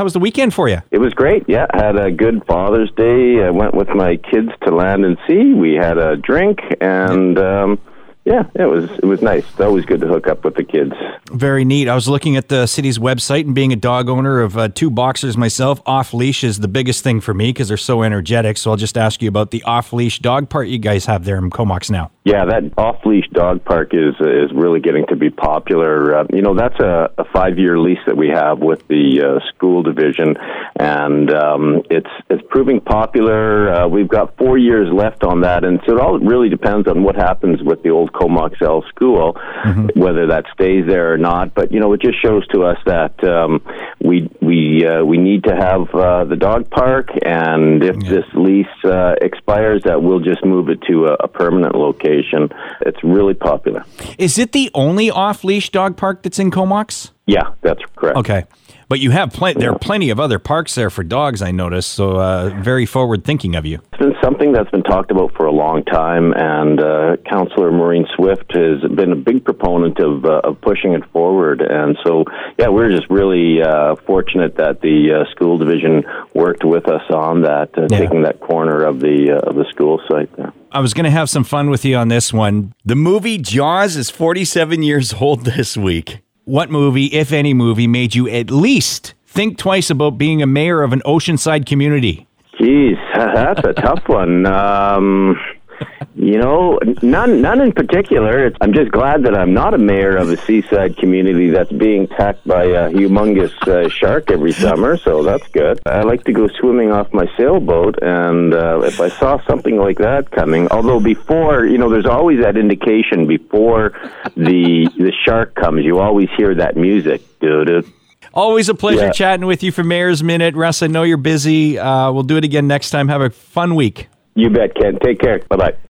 How was the weekend for you? It was great. Yeah, had a good Father's Day. I went with my kids to land and sea. We had a drink, and um, yeah, it was it was nice. It's always good to hook up with the kids. Very neat. I was looking at the city's website and being a dog owner of uh, two boxers myself, off leash is the biggest thing for me because they're so energetic. So I'll just ask you about the off leash dog park you guys have there in Comox now. Yeah, that off leash dog park is is really getting to be popular. Uh, you know, that's a, a five year lease that we have with the uh, school division, and um, it's it's proving popular. Uh, we've got four years left on that, and so it all really depends on what happens with the old Comox L school, mm-hmm. whether that stays there or not. But you know, it just shows to us that um, we we uh, we need to have uh, the dog park, and if yeah. this lease uh, expires, that we'll just move it to a, a permanent location. It's really popular. Is it the only off leash dog park that's in Comox? Yeah, that's correct. Okay. But you have plenty. There are plenty of other parks there for dogs. I noticed. So uh, very forward thinking of you. Something that's been talked about for a long time, and uh, Councillor Maureen Swift has been a big proponent of uh, of pushing it forward. And so, yeah, we're just really uh, fortunate that the uh, school division worked with us on that, uh, yeah. taking that corner of the of the school site there. I was going to have some fun with you on this one. The movie Jaws is 47 years old this week. What movie, if any movie, made you at least think twice about being a mayor of an oceanside community? Jeez, that's a tough one. Um, you know, none none in particular. I'm just glad that I'm not a mayor of a seaside community that's being attacked by a humongous uh, shark every summer, so that's good. I like to go swimming off my sailboat, and uh, if I saw something like that coming, although before, you know, there's always that indication before the the shark comes. You always hear that music. Doo-doo. Always a pleasure yeah. chatting with you for Mayor's Minute. Russ, I know you're busy. Uh, we'll do it again next time. Have a fun week. You bet, Ken. Take care. Bye bye.